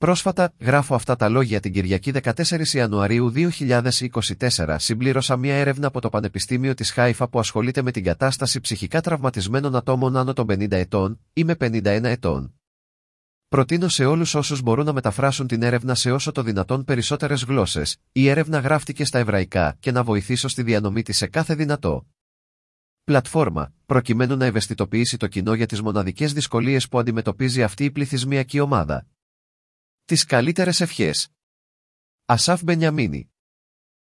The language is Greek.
Πρόσφατα, γράφω αυτά τα λόγια την Κυριακή 14 Ιανουαρίου 2024, συμπλήρωσα μια έρευνα από το Πανεπιστήμιο της Χάιφα που ασχολείται με την κατάσταση ψυχικά τραυματισμένων ατόμων άνω των 50 ετών ή με 51 ετών. Προτείνω σε όλους όσους μπορούν να μεταφράσουν την έρευνα σε όσο το δυνατόν περισσότερες γλώσσες. Η έρευνα γράφτηκε στα εβραϊκά και να βοηθήσω στη διανομή της σε κάθε δυνατό πλατφόρμα, προκειμένου να ευαισθητοποιήσει το κοινό για τις μοναδικές δυσκολίες που αντιμετωπίζει αυτή η πληθυσμιακή ομάδα. Τις καλύτερες ευχές. Ασάφ Μπενιαμίνη